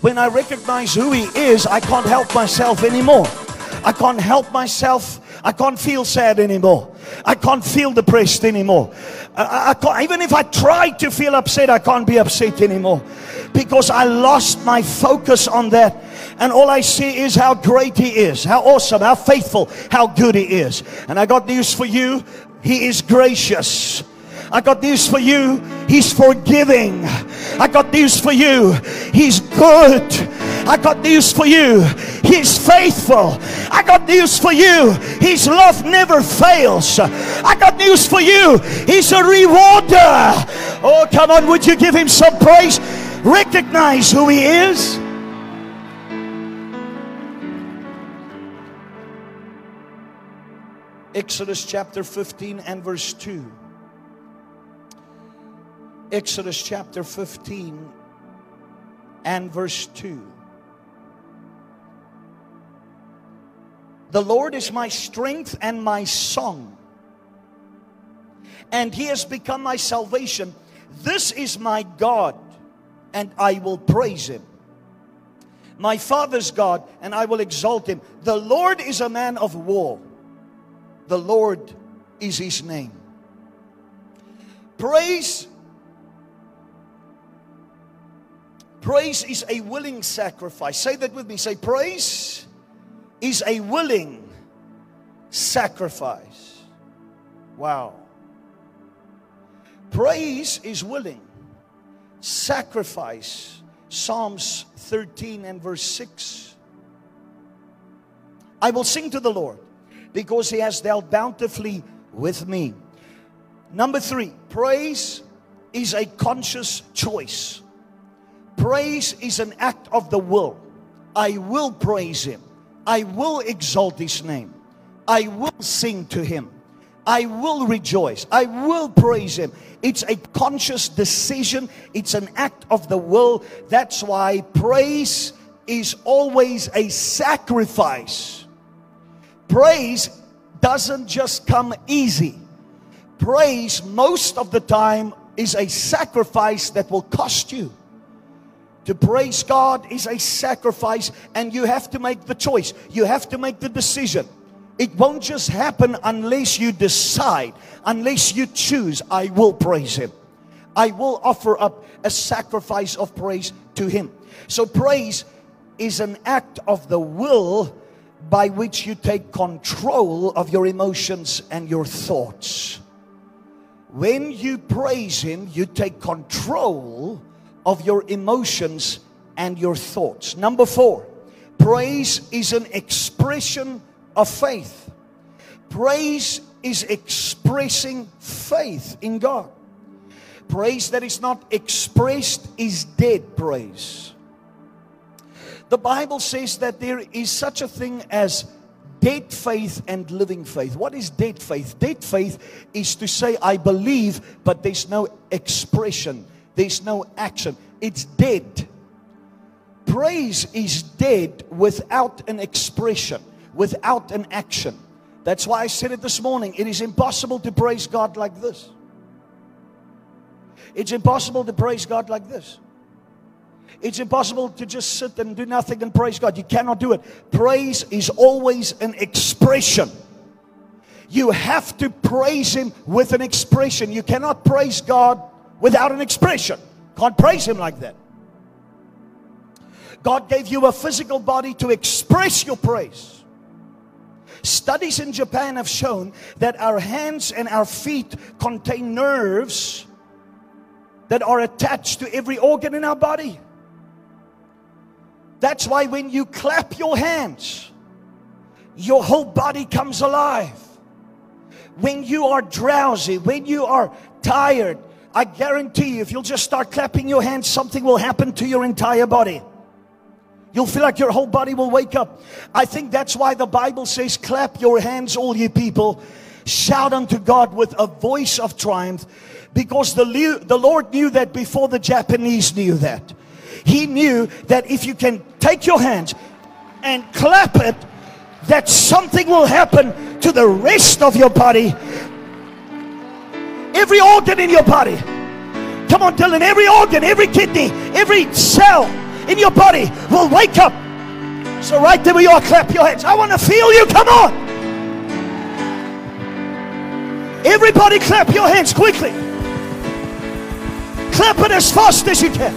When I recognize who He is, I can't help myself anymore. I can't help myself. I can't feel sad anymore. I can't feel depressed anymore. I, I even if I try to feel upset, I can't be upset anymore because I lost my focus on that. And all I see is how great He is, how awesome, how faithful, how good He is. And I got news for you He is gracious. I got news for you. He's forgiving. I got news for you. He's good. I got news for you. He's faithful. I got news for you. His love never fails. I got news for you. He's a rewarder. Oh, come on. Would you give him some praise? Recognize who he is. Exodus chapter 15 and verse 2. Exodus chapter 15 and verse 2. The Lord is my strength and my song, and He has become my salvation. This is my God, and I will praise Him. My Father's God, and I will exalt Him. The Lord is a man of war, the Lord is His name. Praise Praise is a willing sacrifice. Say that with me. Say, praise is a willing sacrifice. Wow. Praise is willing. Sacrifice. Psalms 13 and verse 6. I will sing to the Lord because he has dealt bountifully with me. Number three, praise is a conscious choice. Praise is an act of the will. I will praise him. I will exalt his name. I will sing to him. I will rejoice. I will praise him. It's a conscious decision, it's an act of the will. That's why praise is always a sacrifice. Praise doesn't just come easy. Praise, most of the time, is a sacrifice that will cost you. To praise God is a sacrifice, and you have to make the choice. You have to make the decision. It won't just happen unless you decide, unless you choose, I will praise Him. I will offer up a sacrifice of praise to Him. So, praise is an act of the will by which you take control of your emotions and your thoughts. When you praise Him, you take control of your emotions and your thoughts. Number four, praise is an expression of faith. Praise is expressing faith in God. Praise that is not expressed is dead praise. The Bible says that there is such a thing as dead faith and living faith. What is dead faith? Dead faith is to say, I believe, but there's no expression there's no action. It's dead. Praise is dead without an expression, without an action. That's why I said it this morning. It is impossible to praise God like this. It's impossible to praise God like this. It's impossible to just sit and do nothing and praise God. You cannot do it. Praise is always an expression. You have to praise Him with an expression. You cannot praise God without an expression. Can't praise Him like that. God gave you a physical body to express your praise. Studies in Japan have shown that our hands and our feet contain nerves that are attached to every organ in our body. That's why when you clap your hands, your whole body comes alive. When you are drowsy, when you are tired, I guarantee you, if you'll just start clapping your hands, something will happen to your entire body. You'll feel like your whole body will wake up. I think that's why the Bible says, Clap your hands, all ye people. Shout unto God with a voice of triumph. Because the, the Lord knew that before the Japanese knew that. He knew that if you can take your hands and clap it, that something will happen to the rest of your body every organ in your body. Come on, Dylan, every organ, every kidney, every cell, in your body will wake up. So, right there where you are, clap your hands. I want to feel you. Come on. Everybody, clap your hands quickly. Clap it as fast as you can.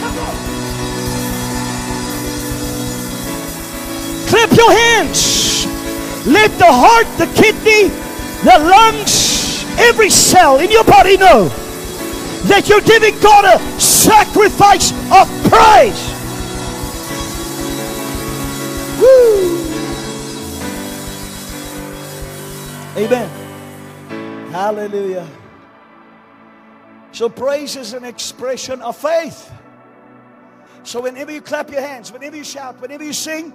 Come on. Clap your hands. Let the heart, the kidney, the lungs, every cell in your body know that you're giving God a sacrifice of praise. Woo! Amen. Hallelujah. So, praise is an expression of faith. So, whenever you clap your hands, whenever you shout, whenever you sing,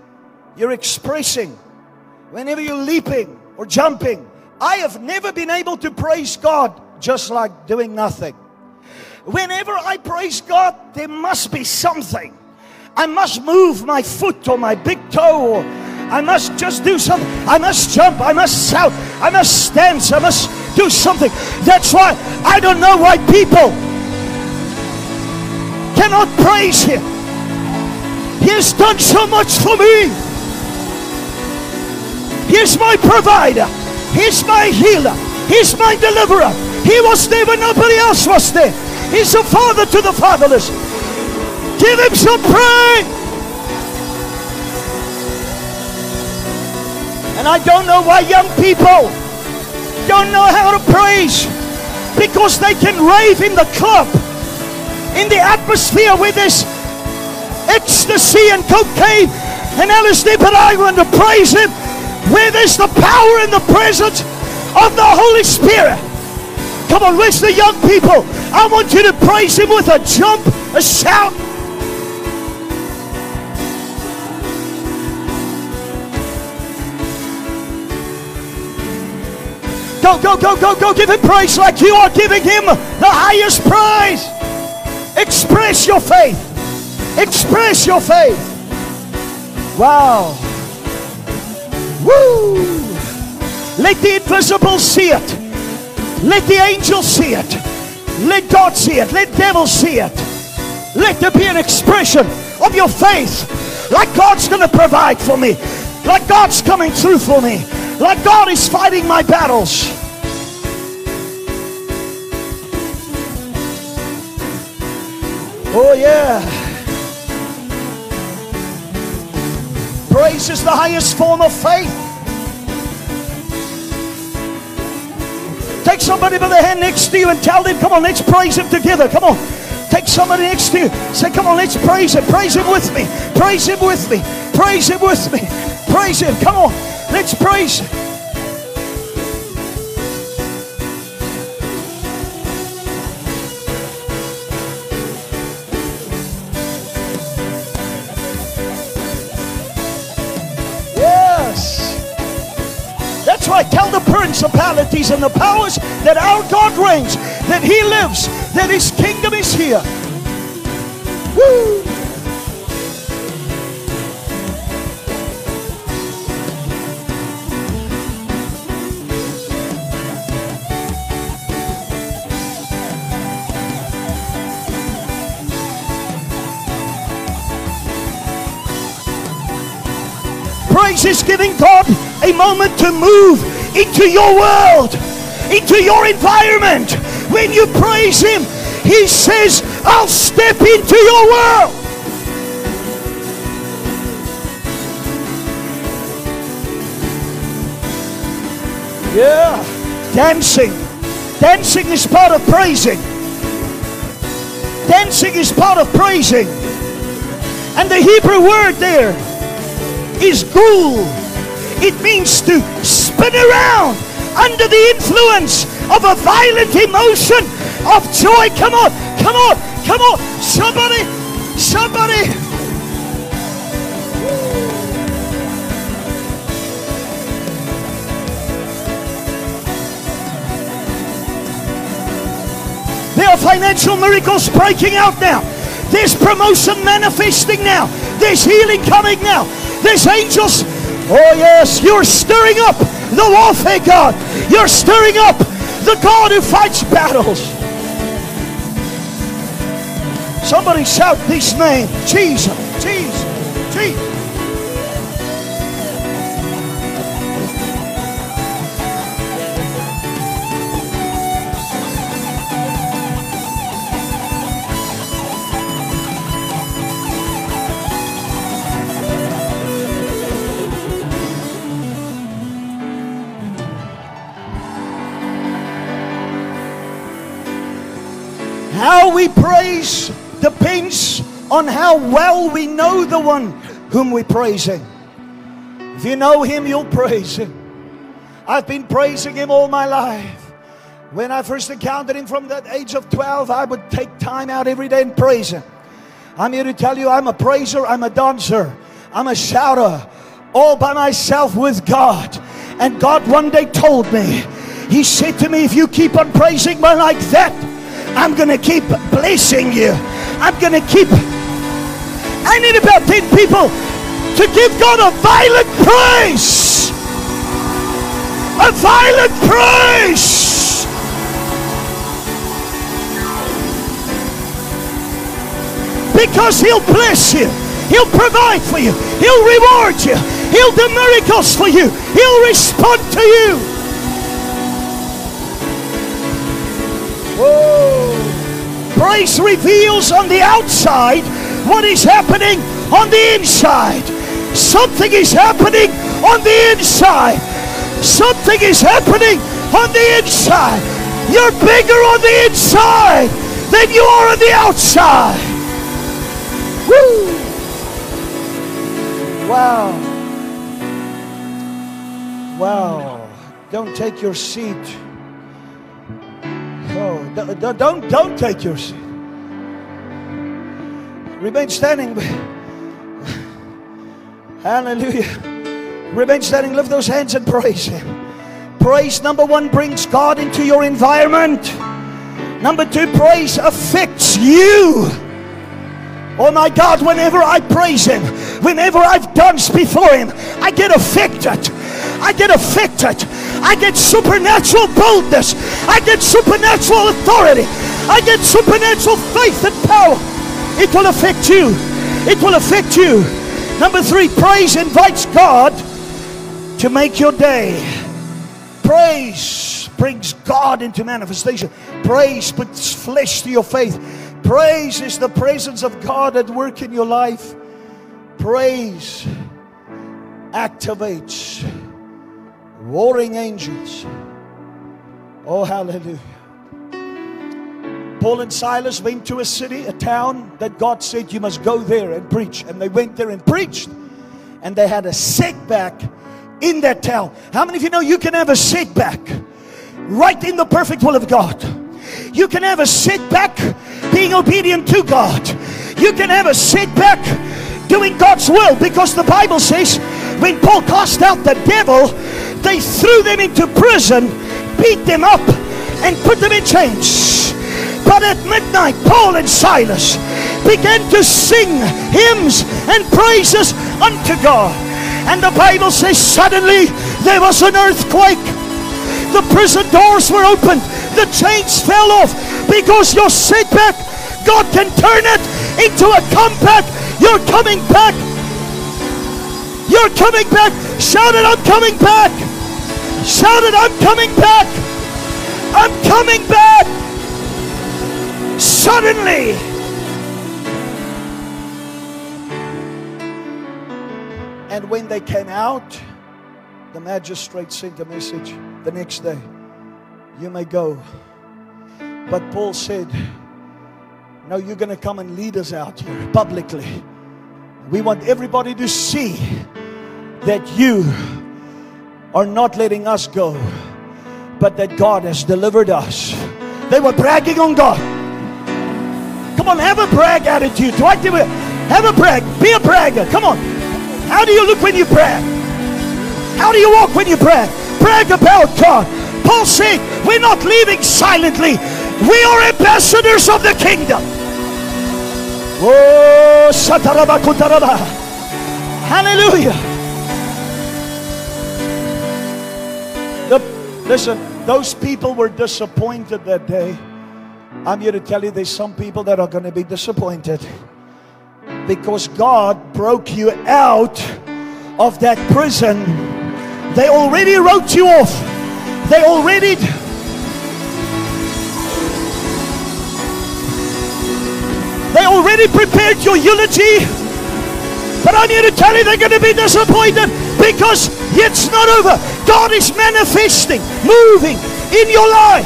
you're expressing. Whenever you're leaping or jumping, I have never been able to praise God just like doing nothing. Whenever I praise God, there must be something. I must move my foot or my big toe or I must just do something. I must jump. I must shout. I must dance. I must do something. That's why I don't know why people cannot praise Him. He has done so much for me. He is my provider. He's my healer. He's my deliverer. He was there when nobody else was there. He's a father to the fatherless. Give him some praise. And I don't know why young people don't know how to praise because they can rave in the club, in the atmosphere with this ecstasy and cocaine and LSD, but I want to praise Him where there's the power and the presence of the Holy Spirit. Come on, where's the young people? I want you to praise Him with a jump, a shout. Go, go, go, go, go. Give Him praise like you are giving Him the highest praise. Express your faith. Express your faith. Wow. Woo! Let the invisible see it. Let the angels see it. Let God see it. Let devils see it. Let there be an expression of your faith. Like God's going to provide for me. Like God's coming through for me. Like God is fighting my battles. Oh, yeah. Praise is the highest form of faith. Take somebody by the hand next to you and tell them, come on, let's praise him together. Come on. Take somebody next to you. Say, come on, let's praise him. Praise him with me. Praise him with me. Praise him with me. Praise him. Come on. Let's praise him. Principalities and the powers that our God reigns, that He lives, that His kingdom is here. Woo! Praise is giving God a moment to move into your world, into your environment. When you praise Him, He says, I'll step into your world. Yeah, dancing. Dancing is part of praising. Dancing is part of praising. And the Hebrew word there is gul. It means to spin around under the influence of a violent emotion of joy. Come on, come on, come on. Somebody, somebody. There are financial miracles breaking out now. There's promotion manifesting now. There's healing coming now. There's angels. Oh, yes, you're stirring up the warfare God. You're stirring up the God who fights battles. Somebody shout this name Jesus, Jesus, Jesus. We praise depends on how well we know the one whom we're praising. If you know him, you'll praise him. I've been praising him all my life. When I first encountered him from that age of 12, I would take time out every day and praise him. I'm here to tell you I'm a praiser, I'm a dancer, I'm a shouter, all by myself with God. And God one day told me, He said to me, If you keep on praising me like that, I'm going to keep blessing you. I'm going to keep. I need about 10 people to give God a violent praise. A violent praise. Because He'll bless you, He'll provide for you, He'll reward you, He'll do miracles for you, He'll respond to you. Praise reveals on the outside what is happening on the inside. Something is happening on the inside. Something is happening on the inside. You're bigger on the inside than you are on the outside. Woo! Wow. Wow. Don't take your seat. Don't, don't, don't take your seat. Remain standing. Hallelujah. Remain standing. Lift those hands and praise Him. Praise, number one, brings God into your environment. Number two, praise affects you. Oh my God, whenever I praise Him, whenever I've danced before Him, I get affected. I get affected. I get supernatural boldness. I get supernatural authority. I get supernatural faith and power. It will affect you. It will affect you. Number three, praise invites God to make your day. Praise brings God into manifestation. Praise puts flesh to your faith. Praise is the presence of God at work in your life. Praise activates warring angels. Oh, hallelujah. Paul and Silas went to a city, a town that God said, You must go there and preach. And they went there and preached. And they had a setback in that town. How many of you know you can have a setback right in the perfect will of God? You can have a setback being obedient to God. You can have a setback doing God's will because the Bible says when Paul cast out the devil, they threw them into prison, beat them up, and put them in chains. But at midnight, Paul and Silas began to sing hymns and praises unto God. And the Bible says, suddenly there was an earthquake. The prison doors were opened, the chains fell off because your setback, God can turn it into a comeback. You're coming back. You're coming back. Shout it, I'm coming back. Shout it, I'm coming back. I'm coming back. Suddenly. And when they came out, the magistrate sent a message the next day You may go. But Paul said, No, you're going to come and lead us out here publicly. We want everybody to see that you are not letting us go, but that God has delivered us. They were bragging on God. Come on, have a brag attitude. It? Have a brag. Be a bragger. Come on. How do you look when you brag? How do you walk when you brag? Brag about God. Paul said, We're not leaving silently. We are ambassadors of the kingdom. Oh, sataraba kutaraba. Hallelujah. The, listen, those people were disappointed that day I'm here to tell you there's some people that are going to be disappointed because God broke you out of that prison. They already wrote you off. They already They already prepared your eulogy. But I'm here to tell you they're going to be disappointed because it's not over. God is manifesting, moving in your life.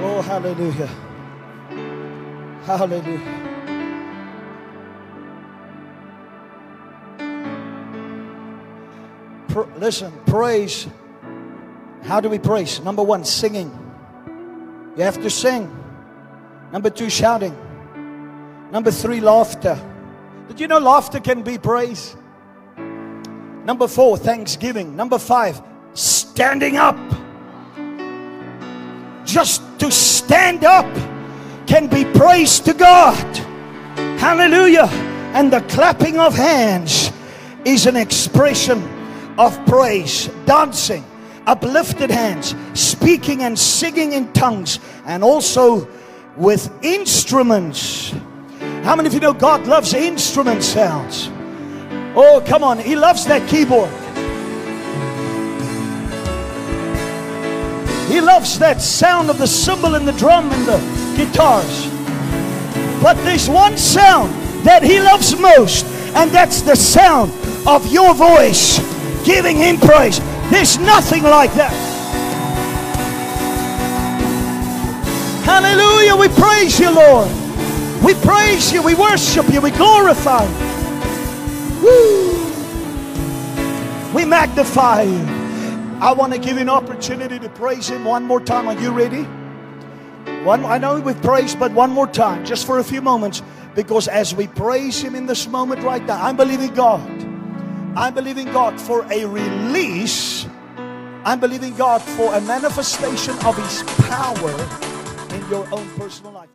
Oh, hallelujah. Hallelujah. listen, praise. How do we praise? Number one, singing. You have to sing. Number two, shouting. Number three, laughter. Did you know laughter can be praise? Number four, thanksgiving. Number five, standing up. Just to stand up can be praise to God. Hallelujah. And the clapping of hands is an expression of praise. Dancing, uplifted hands, speaking and singing in tongues, and also with instruments. How many of you know God loves instrument sounds? Oh, come on. He loves that keyboard. He loves that sound of the cymbal and the drum and the guitars. But there's one sound that he loves most, and that's the sound of your voice giving him praise. There's nothing like that. Hallelujah. We praise you, Lord. We praise you. We worship you. We glorify you. Woo. We magnify you. I want to give you an opportunity to praise him one more time. Are you ready? One, I know we've praised, but one more time, just for a few moments, because as we praise him in this moment right now, I'm believing God. I'm believing God for a release. I'm believing God for a manifestation of his power in your own personal life.